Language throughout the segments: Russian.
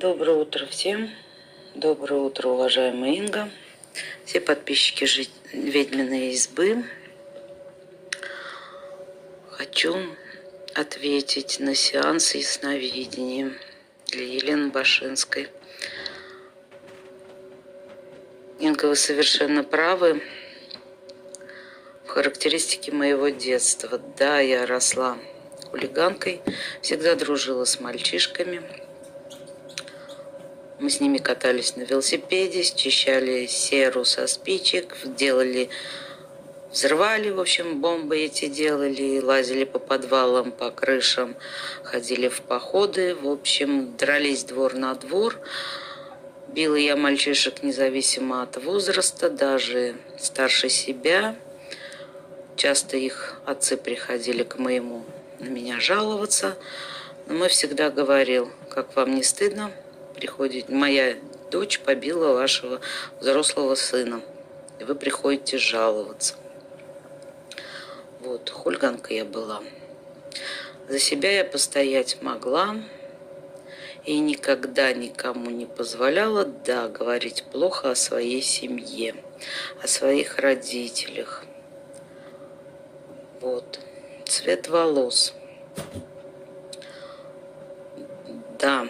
Доброе утро всем. Доброе утро, уважаемая Инга. Все подписчики ведьминой избы. Хочу ответить на сеанс ясновидения для Елены Башинской. Инга, вы совершенно правы в характеристике моего детства. Да, я росла хулиганкой, всегда дружила с мальчишками. Мы с ними катались на велосипеде, счищали серу со спичек, делали, взрывали, в общем, бомбы эти делали, лазили по подвалам, по крышам, ходили в походы, в общем, дрались двор на двор. Била я мальчишек независимо от возраста, даже старше себя. Часто их отцы приходили к моему на меня жаловаться. Но мы всегда говорил, как вам не стыдно, приходит, моя дочь побила вашего взрослого сына, и вы приходите жаловаться. Вот, хульганка я была. За себя я постоять могла и никогда никому не позволяла, да, говорить плохо о своей семье, о своих родителях. Вот, цвет волос. Да,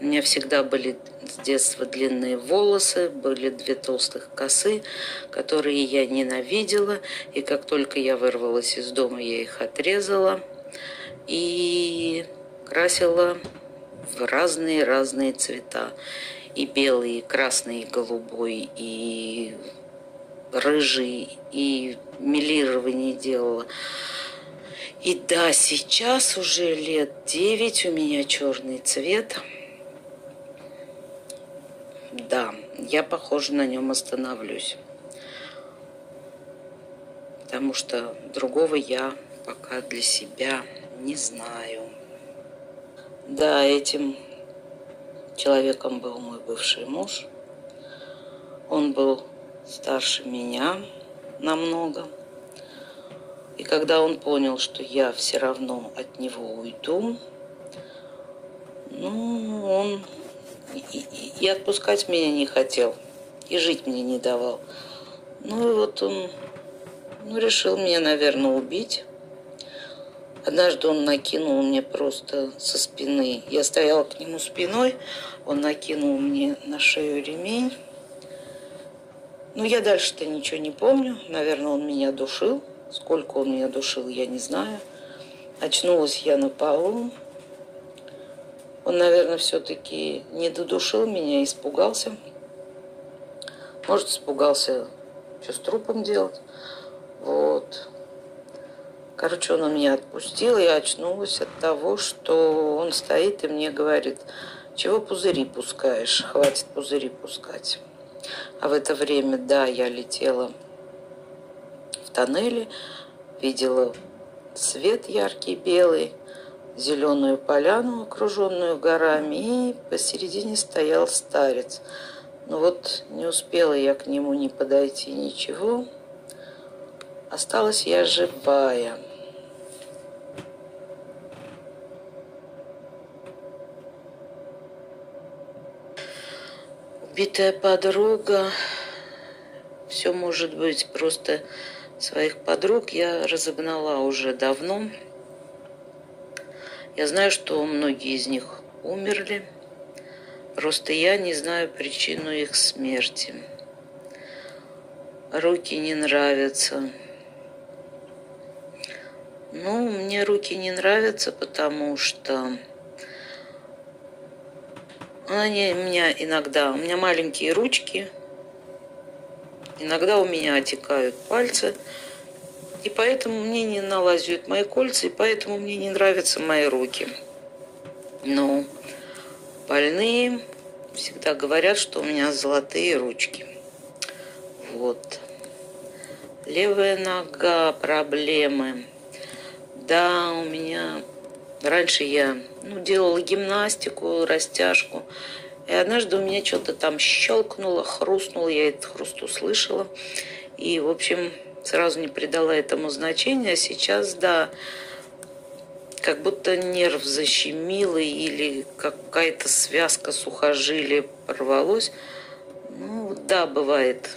у меня всегда были с детства длинные волосы, были две толстых косы, которые я ненавидела. И как только я вырвалась из дома, я их отрезала и красила в разные-разные цвета. И белый, и красный, и голубой, и рыжий, и милирование делала. И да, сейчас уже лет девять у меня черный цвет – да, я, похоже, на нем остановлюсь. Потому что другого я пока для себя не знаю. Да, этим человеком был мой бывший муж. Он был старше меня намного. И когда он понял, что я все равно от него уйду, ну, он и, и, отпускать меня не хотел, и жить мне не давал. Ну и вот он ну, решил меня, наверное, убить. Однажды он накинул мне просто со спины. Я стояла к нему спиной, он накинул мне на шею ремень. Ну, я дальше-то ничего не помню. Наверное, он меня душил. Сколько он меня душил, я не знаю. Очнулась я на полу. Он, наверное, все-таки не додушил меня, испугался. Может, испугался, что с трупом делать. Вот. Короче, он меня отпустил, я очнулась от того, что он стоит и мне говорит, чего пузыри пускаешь, хватит пузыри пускать. А в это время, да, я летела в тоннеле, видела свет яркий белый, зеленую поляну, окруженную горами, и посередине стоял старец. Но вот не успела я к нему не подойти, ничего. Осталась я живая. Убитая подруга, все может быть просто своих подруг я разогнала уже давно. Я знаю, что многие из них умерли, просто я не знаю причину их смерти. Руки не нравятся. Ну, мне руки не нравятся, потому что они у меня иногда, у меня маленькие ручки, иногда у меня отекают пальцы, и поэтому мне не налазят мои кольца, и поэтому мне не нравятся мои руки. Но больные всегда говорят, что у меня золотые ручки. Вот. Левая нога, проблемы. Да, у меня... Раньше я ну, делала гимнастику, растяжку. И однажды у меня что-то там щелкнуло, хрустнуло, я этот хруст услышала. И, в общем, сразу не придала этому значения, а сейчас, да, как будто нерв защемило или какая-то связка сухожилия порвалось. Ну, да, бывает.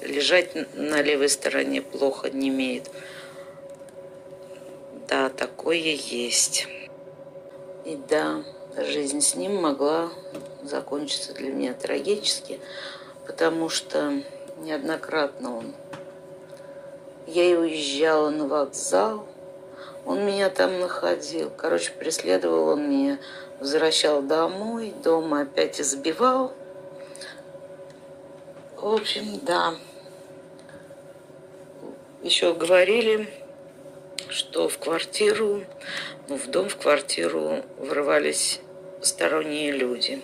Лежать на левой стороне плохо не имеет. Да, такое есть. И да, жизнь с ним могла закончиться для меня трагически, потому что неоднократно он... Я и уезжала на вокзал, он меня там находил. Короче, преследовал он меня, возвращал домой, дома опять избивал. В общем, да. Еще говорили, что в квартиру, ну, в дом, в квартиру врывались сторонние люди.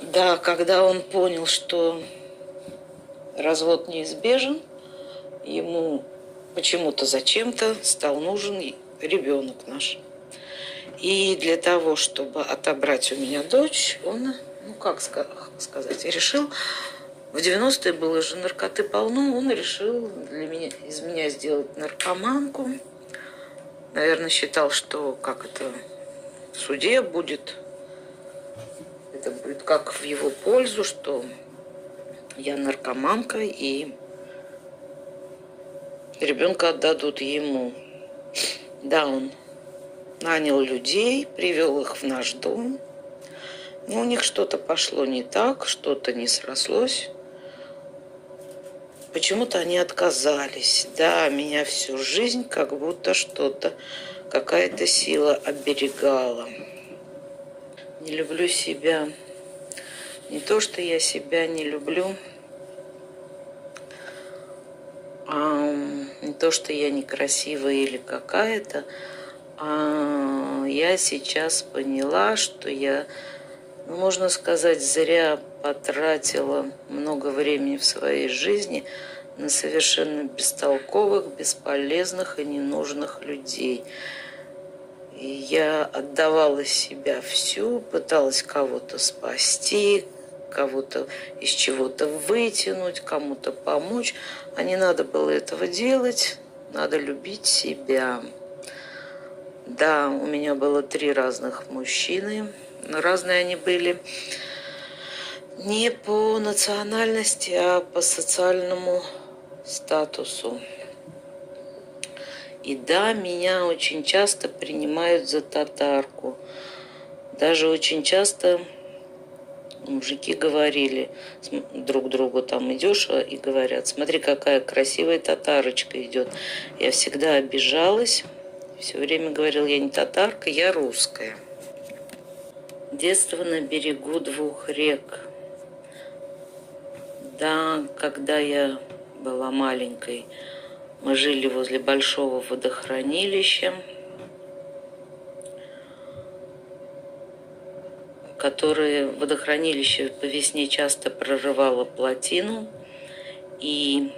Да, когда он понял, что развод неизбежен, ему почему-то зачем-то стал нужен ребенок наш. И для того, чтобы отобрать у меня дочь, он, ну как сказать, решил, в 90-е было же наркоты полно, он решил для меня, из меня сделать наркоманку. Наверное, считал, что как это в суде будет, это будет как в его пользу, что я наркоманка и ребенка отдадут ему. Да, он нанял людей, привел их в наш дом. Но у них что-то пошло не так, что-то не срослось. Почему-то они отказались. Да, меня всю жизнь как будто что-то, какая-то сила оберегала. Не люблю себя. Не то, что я себя не люблю, а не то, что я некрасивая или какая-то, а я сейчас поняла, что я, можно сказать, зря потратила много времени в своей жизни на совершенно бестолковых, бесполезных и ненужных людей. И я отдавала себя всю, пыталась кого-то спасти, кого-то из чего-то вытянуть, кому-то помочь. А не надо было этого делать, надо любить себя. Да, у меня было три разных мужчины, разные они были не по национальности, а по социальному статусу. И да, меня очень часто принимают за татарку. Даже очень часто мужики говорили друг другу, там идешь а, и говорят, смотри, какая красивая татарочка идет. Я всегда обижалась, все время говорил, я не татарка, я русская. Детство на берегу двух рек. Да, когда я была маленькой, мы жили возле большого водохранилища. Которое водохранилище по весне часто прорывало плотину, и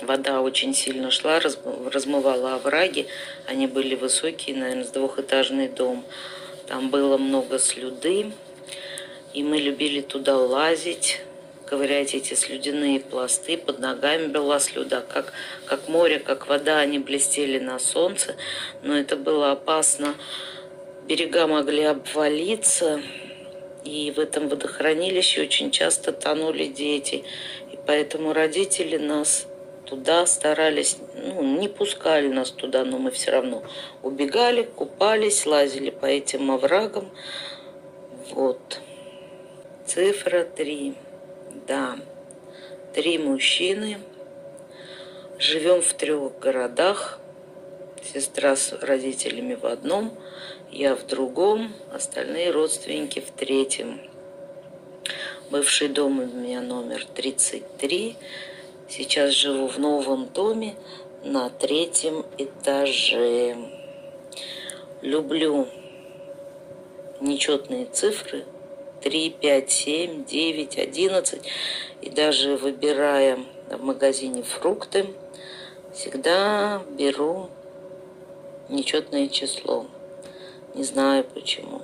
вода очень сильно шла, размывала овраги. Они были высокие, наверное, с двухэтажный дом. Там было много слюды, и мы любили туда лазить, ковырять эти слюдяные пласты. Под ногами была слюда, как, как море, как вода, они блестели на солнце, но это было опасно берега могли обвалиться, и в этом водохранилище очень часто тонули дети. И поэтому родители нас туда старались, ну, не пускали нас туда, но мы все равно убегали, купались, лазили по этим оврагам. Вот. Цифра три. Да. Три мужчины. Живем в трех городах. Сестра с родителями в одном – я в другом, остальные родственники в третьем. Бывший дом у меня номер 33. Сейчас живу в новом доме на третьем этаже. Люблю нечетные цифры 3, 5, 7, 9, 11. И даже выбирая в магазине фрукты, всегда беру нечетное число. Не знаю почему.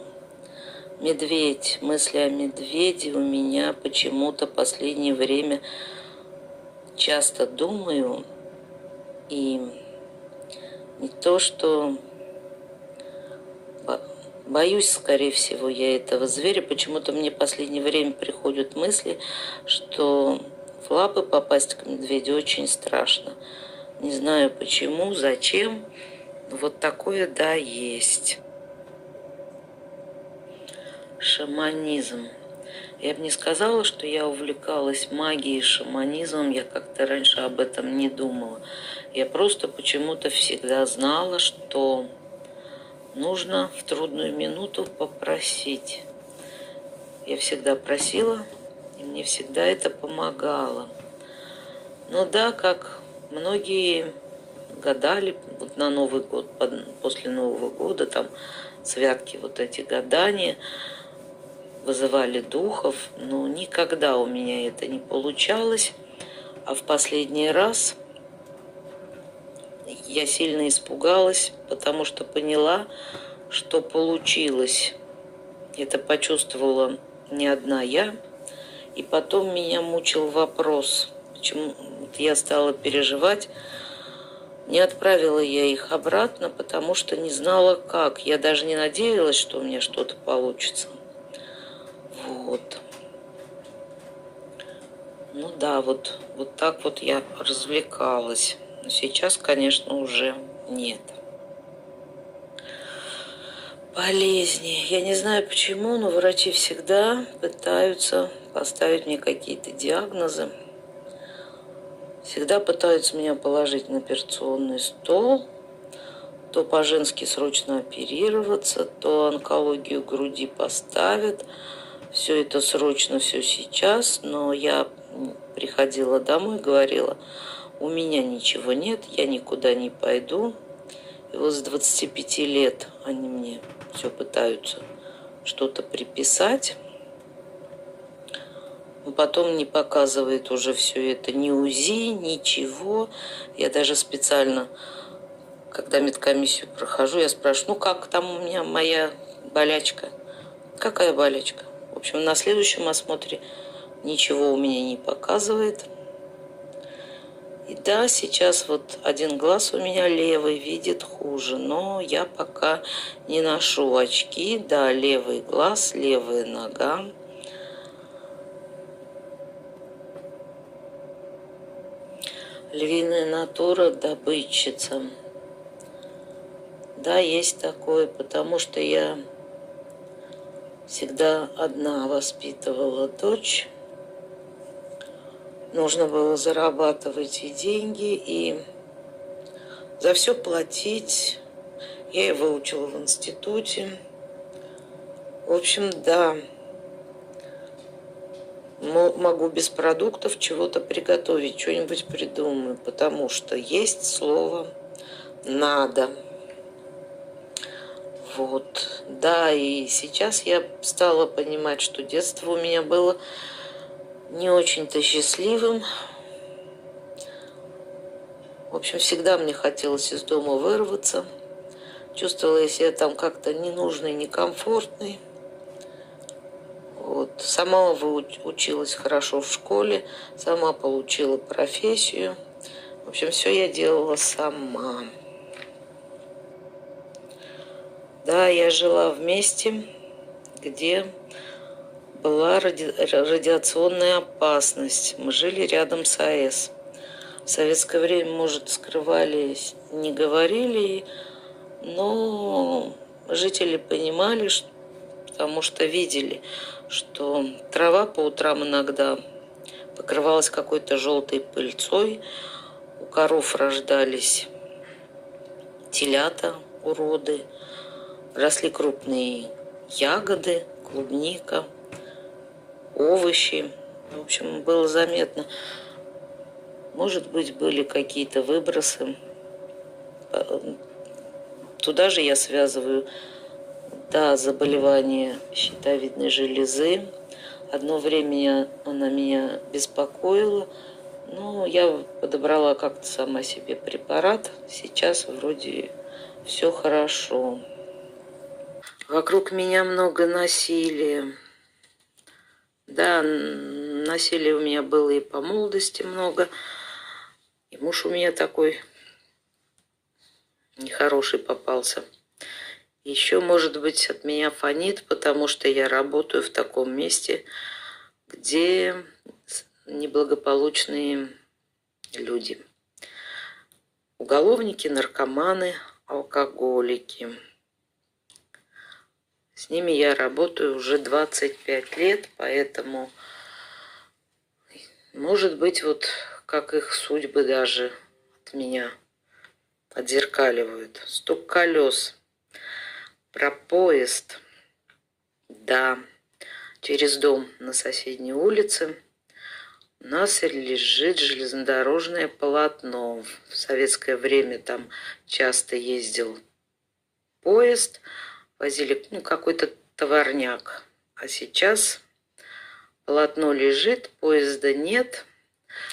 Медведь. Мысли о медведе у меня почему-то последнее время часто думаю. И не то, что Боюсь, скорее всего, я этого зверя. Почему-то мне в последнее время приходят мысли, что в лапы попасть к медведю очень страшно. Не знаю почему, зачем. Вот такое, да, есть. Шаманизм. Я бы не сказала, что я увлекалась магией, шаманизмом. Я как-то раньше об этом не думала. Я просто почему-то всегда знала, что нужно в трудную минуту попросить. Я всегда просила, и мне всегда это помогало. Ну да, как многие гадали вот на Новый год, после Нового года, там святки, вот эти гадания, вызывали духов, но никогда у меня это не получалось. А в последний раз я сильно испугалась, потому что поняла, что получилось. Это почувствовала не одна я. И потом меня мучил вопрос, почему я стала переживать. Не отправила я их обратно, потому что не знала как. Я даже не надеялась, что у меня что-то получится. Вот. Ну да, вот, вот так вот я развлекалась. Но сейчас, конечно, уже нет. Болезни. Я не знаю почему, но врачи всегда пытаются поставить мне какие-то диагнозы. Всегда пытаются меня положить на операционный стол, то по-женски срочно оперироваться, то онкологию груди поставят. Все это срочно, все сейчас, но я приходила домой, говорила, у меня ничего нет, я никуда не пойду. И вот с 25 лет они мне все пытаются что-то приписать. Потом не показывает уже все это ни УЗИ, ничего. Я даже специально, когда медкомиссию прохожу, я спрашиваю, ну как там у меня моя болячка? Какая болячка? В общем, на следующем осмотре ничего у меня не показывает. И да, сейчас вот один глаз у меня левый видит хуже, но я пока не ношу очки. Да, левый глаз, левая нога. Львиная натура добытчица. Да, есть такое, потому что я всегда одна воспитывала дочь нужно было зарабатывать и деньги, и за все платить. Я и выучила в институте. В общем, да, могу без продуктов чего-то приготовить, что-нибудь придумаю, потому что есть слово «надо». Вот, да, и сейчас я стала понимать, что детство у меня было не очень-то счастливым. В общем, всегда мне хотелось из дома вырваться. Чувствовала я себя там как-то ненужной, некомфортной. Вот. Сама училась хорошо в школе, сама получила профессию. В общем, все я делала сама. Да, я жила в месте, где была ради... радиационная опасность. Мы жили рядом с АЭС. В советское время, может, скрывались, не говорили, но жители понимали, что, потому что видели, что трава по утрам иногда покрывалась какой-то желтой пыльцой, у коров рождались телята, уроды, росли крупные ягоды, клубника – овощи. В общем, было заметно. Может быть, были какие-то выбросы. Туда же я связываю да, заболевание щитовидной железы. Одно время она меня беспокоила, но я подобрала как-то сама себе препарат. Сейчас вроде все хорошо. Вокруг меня много насилия. Да, насилия у меня было и по молодости много. И муж у меня такой нехороший попался. Еще, может быть, от меня фонит, потому что я работаю в таком месте, где неблагополучные люди. Уголовники, наркоманы, алкоголики. С ними я работаю уже 25 лет, поэтому, может быть, вот как их судьбы даже от меня отзеркаливают. Стук колес. Про поезд. Да, через дом на соседней улице у нас лежит железнодорожное полотно. В советское время там часто ездил поезд, возили ну, какой-то товарняк. А сейчас полотно лежит, поезда нет.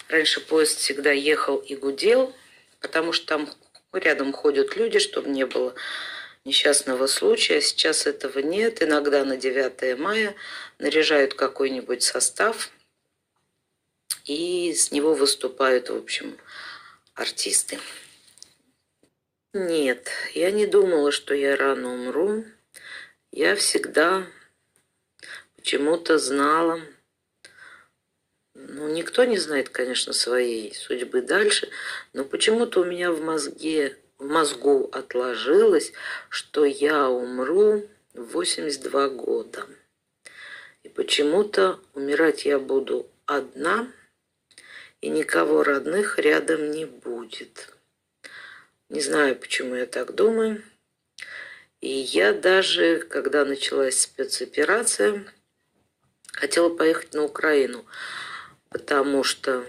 Раньше поезд всегда ехал и гудел, потому что там рядом ходят люди, чтобы не было несчастного случая. Сейчас этого нет. Иногда на 9 мая наряжают какой-нибудь состав, и с него выступают, в общем, артисты. Нет, я не думала, что я рано умру. Я всегда почему-то знала, ну, никто не знает, конечно, своей судьбы дальше, но почему-то у меня в мозге, в мозгу отложилось, что я умру в 82 года. И почему-то умирать я буду одна – и никого родных рядом не будет. Не знаю, почему я так думаю. И я даже, когда началась спецоперация, хотела поехать на Украину, потому что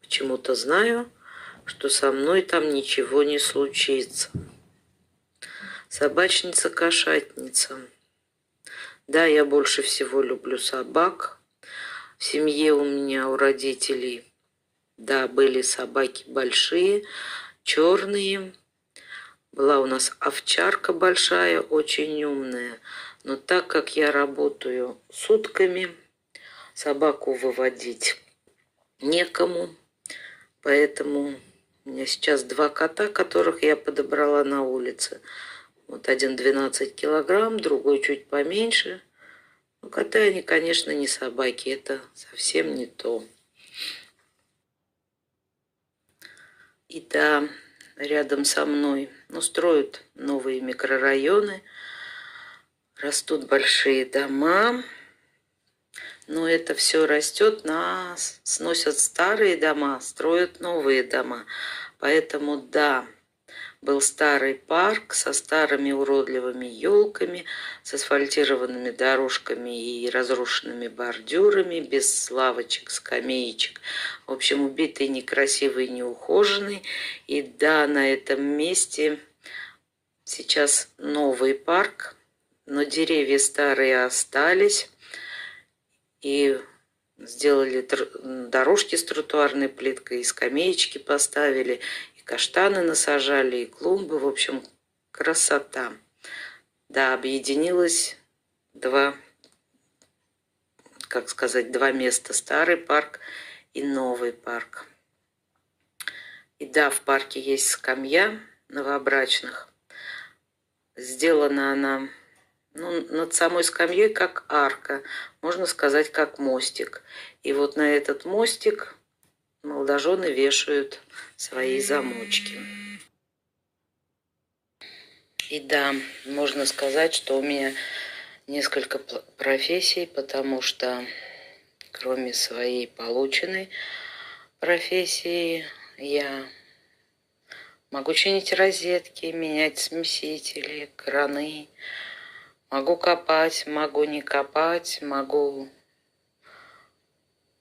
почему-то знаю, что со мной там ничего не случится. Собачница-кошатница. Да, я больше всего люблю собак – в семье у меня, у родителей, да, были собаки большие, черные. Была у нас овчарка большая, очень умная. Но так как я работаю сутками, собаку выводить некому. Поэтому у меня сейчас два кота, которых я подобрала на улице. Вот один 12 килограмм, другой чуть поменьше – ну, коты, они, конечно, не собаки, это совсем не то. И да, рядом со мной ну, строят новые микрорайоны, растут большие дома, но это все растет, нас сносят старые дома, строят новые дома. Поэтому да, был старый парк со старыми уродливыми елками, с асфальтированными дорожками и разрушенными бордюрами, без лавочек, скамеечек. В общем, убитый, некрасивый, неухоженный. И да, на этом месте сейчас новый парк, но деревья старые остались. И сделали дорожки с тротуарной плиткой, и скамеечки поставили, каштаны насажали, и клумбы. В общем, красота. Да, объединилось два, как сказать, два места. Старый парк и новый парк. И да, в парке есть скамья новобрачных. Сделана она ну, над самой скамьей как арка, можно сказать, как мостик. И вот на этот мостик молодожены вешают свои замочки. И да, можно сказать, что у меня несколько профессий, потому что кроме своей полученной профессии я могу чинить розетки, менять смесители, краны, могу копать, могу не копать, могу,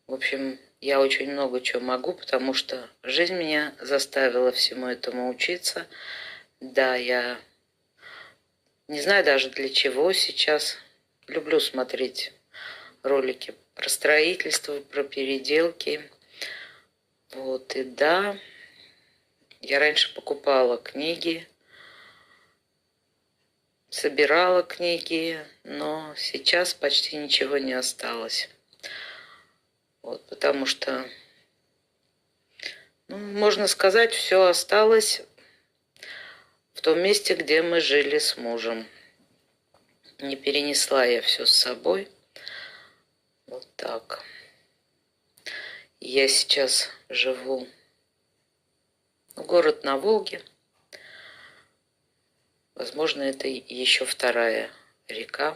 в общем, я очень много чего могу, потому что жизнь меня заставила всему этому учиться. Да, я не знаю даже для чего сейчас. Люблю смотреть ролики про строительство, про переделки. Вот, и да, я раньше покупала книги, собирала книги, но сейчас почти ничего не осталось. Вот, потому что, ну, можно сказать, все осталось в том месте, где мы жили с мужем. Не перенесла я все с собой. Вот так. Я сейчас живу в город на Волге. Возможно, это еще вторая река.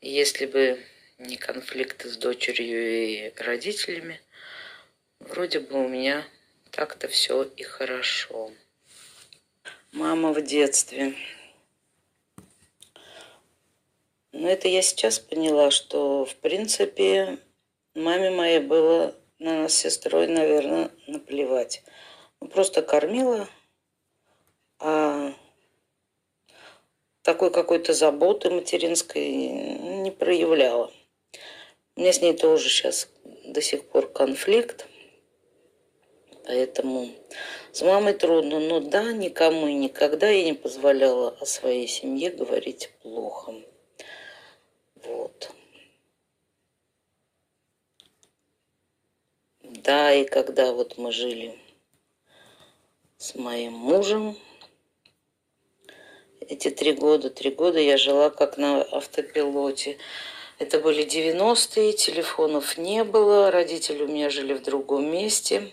Если бы не конфликты с дочерью и родителями, вроде бы у меня так-то все и хорошо. Мама в детстве. Но это я сейчас поняла, что, в принципе, маме моей было на нас с сестрой, наверное, наплевать. Ну, просто кормила, а такой какой-то заботы материнской не проявляла. У меня с ней тоже сейчас до сих пор конфликт. Поэтому с мамой трудно. Но да, никому и никогда я не позволяла о своей семье говорить плохо. Вот. Да, и когда вот мы жили с моим мужем, эти три года, три года я жила как на автопилоте. Это были 90-е, телефонов не было, родители у меня жили в другом месте.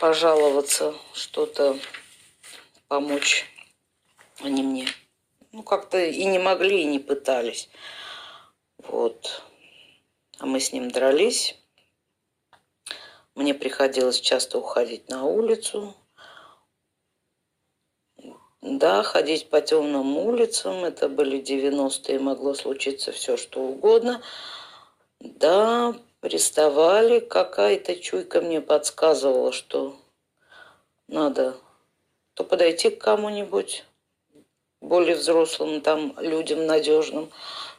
Пожаловаться, что-то помочь они мне ну, как-то и не могли, и не пытались. Вот. А мы с ним дрались. Мне приходилось часто уходить на улицу. Да, ходить по темным улицам, это были 90-е, могло случиться все, что угодно. Да, приставали, какая-то чуйка мне подсказывала, что надо то подойти к кому-нибудь, более взрослым там людям надежным,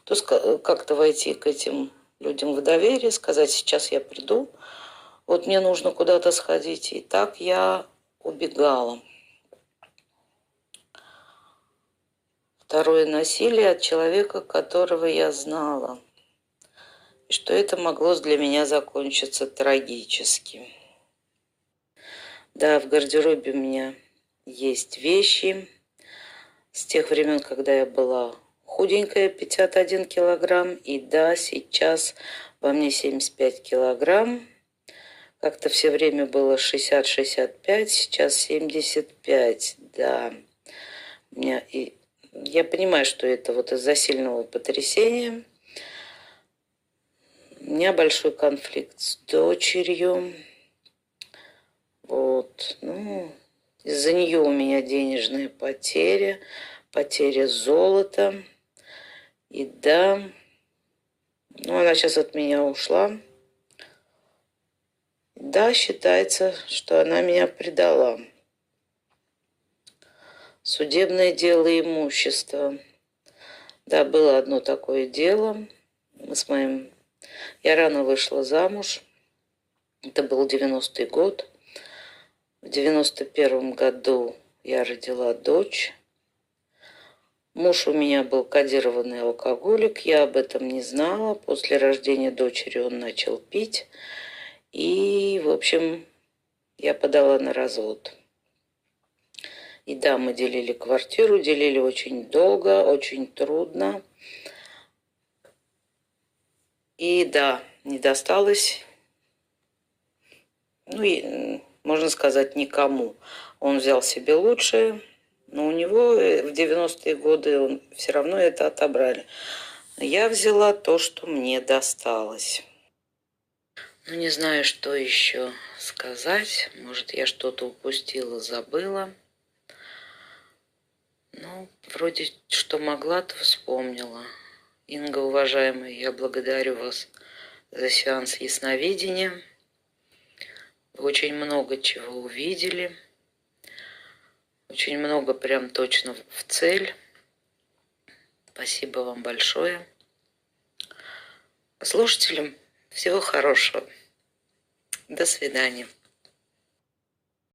то как-то войти к этим людям в доверие, сказать, сейчас я приду, вот мне нужно куда-то сходить. И так я убегала. Второе насилие от человека, которого я знала. И что это могло для меня закончиться трагически. Да, в гардеробе у меня есть вещи, с тех времен, когда я была худенькая, 51 килограмм, и да, сейчас во мне 75 килограмм. Как-то все время было 60-65, сейчас 75, да. У меня и я понимаю, что это вот из-за сильного потрясения. У меня большой конфликт с дочерью. Вот, ну, из-за нее у меня денежные потери, потеря золота. И да, ну, она сейчас от меня ушла. Да, считается, что она меня предала. Судебное дело имущества. Да, было одно такое дело. Мы с моим... Я рано вышла замуж. Это был 90-й год. В девяносто первом году я родила дочь. Муж у меня был кодированный алкоголик, я об этом не знала. После рождения дочери он начал пить. И, в общем, я подала на развод. И да, мы делили квартиру, делили очень долго, очень трудно. И да, не досталось. Ну, и можно сказать, никому. Он взял себе лучшее, но у него в 90-е годы он все равно это отобрали. Я взяла то, что мне досталось. Ну, не знаю, что еще сказать. Может, я что-то упустила, забыла. Ну, вроде что могла, то вспомнила. Инга, уважаемая, я благодарю вас за сеанс ясновидения очень много чего увидели. Очень много прям точно в цель. Спасибо вам большое. Слушателям всего хорошего. До свидания.